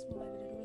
That's what I did.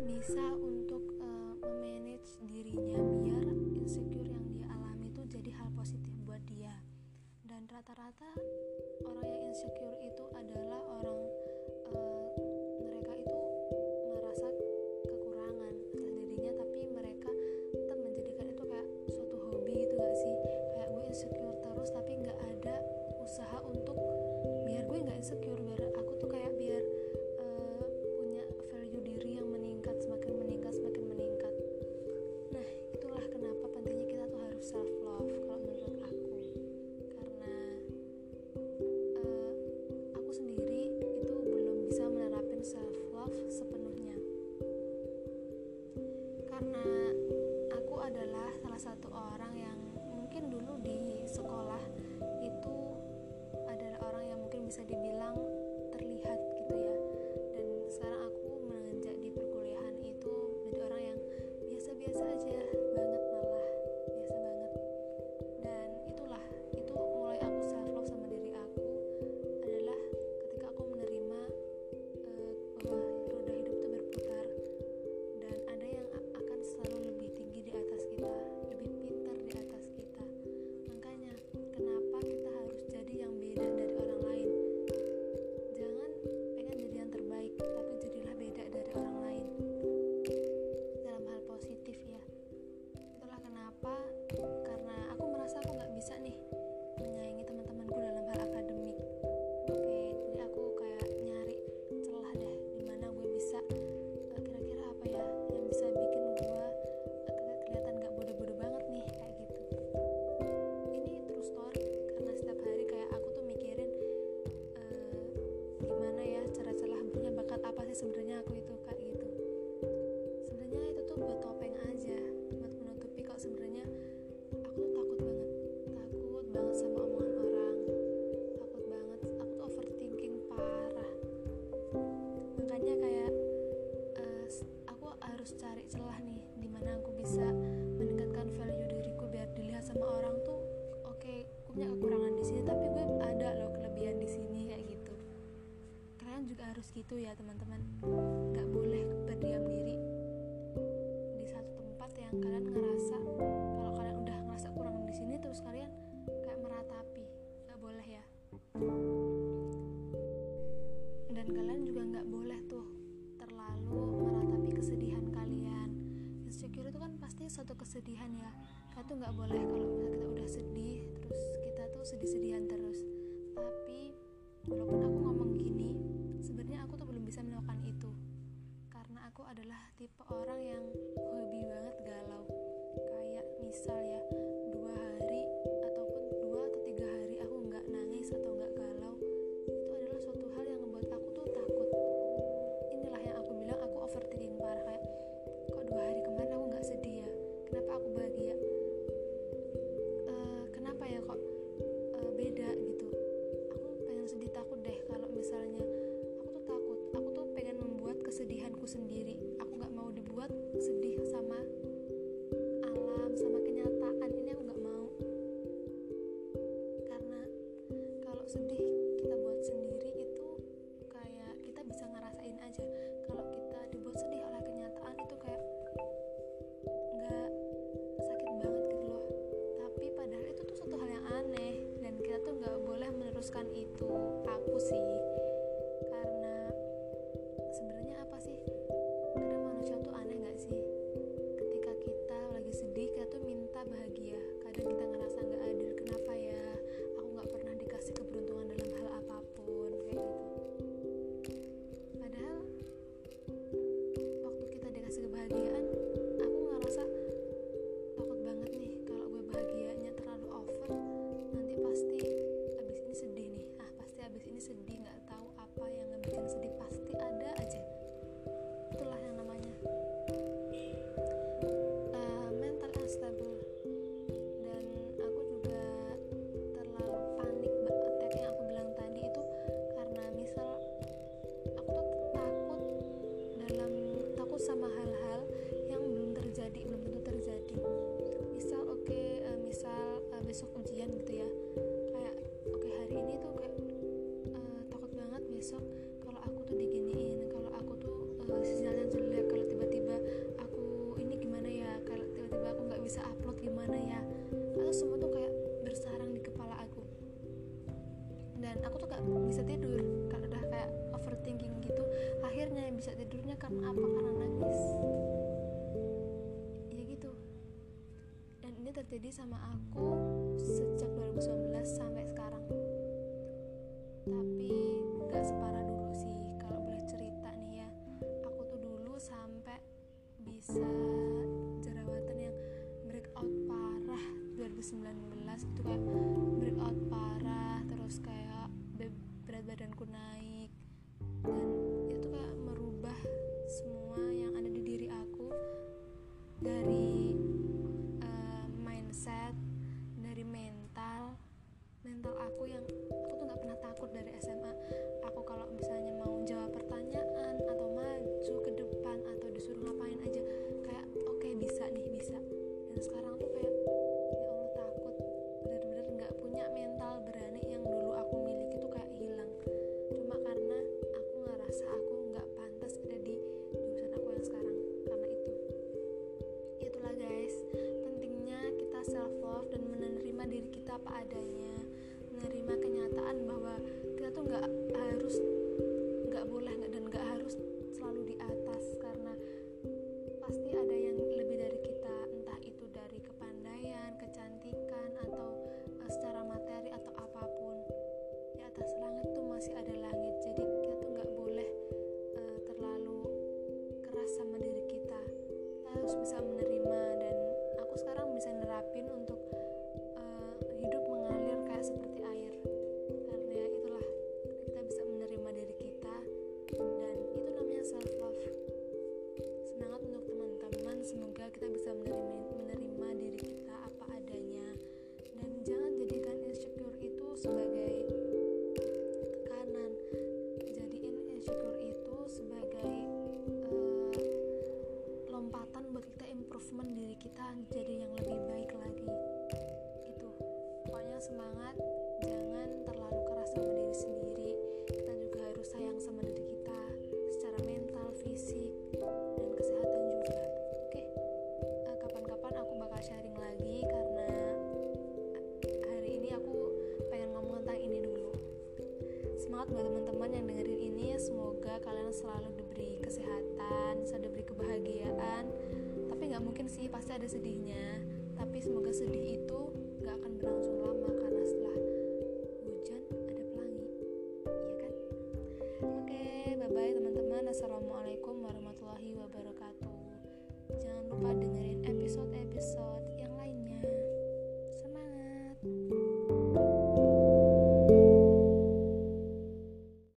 bisa untuk uh, memanage dirinya biar insecure yang dia alami itu jadi hal positif buat dia. Dan rata-rata orang yang insecure itu itu ya teman-teman. Nggak boleh berdiam diri di satu tempat yang kalian ngerasa kalau kalian udah ngerasa kurang di sini terus kalian kayak meratapi nggak boleh ya. Dan kalian juga nggak boleh tuh terlalu meratapi kesedihan kalian. Insecure itu kan pasti suatu kesedihan ya. Kita tuh nggak boleh kalau kita udah sedih terus kita tuh sedih-sedihan terus. Tapi walaupun adalah tipe orang yang hobi banget galau. Kayak misal ya bisa tidur kalau udah kayak overthinking gitu akhirnya yang bisa tidurnya karena apa? Karena nangis. Ya gitu. Dan ini terjadi sama aku sejak 2019 sampai selalu diberi kesehatan selalu diberi kebahagiaan. Tapi nggak mungkin sih pasti ada sedihnya. Tapi semoga sedih itu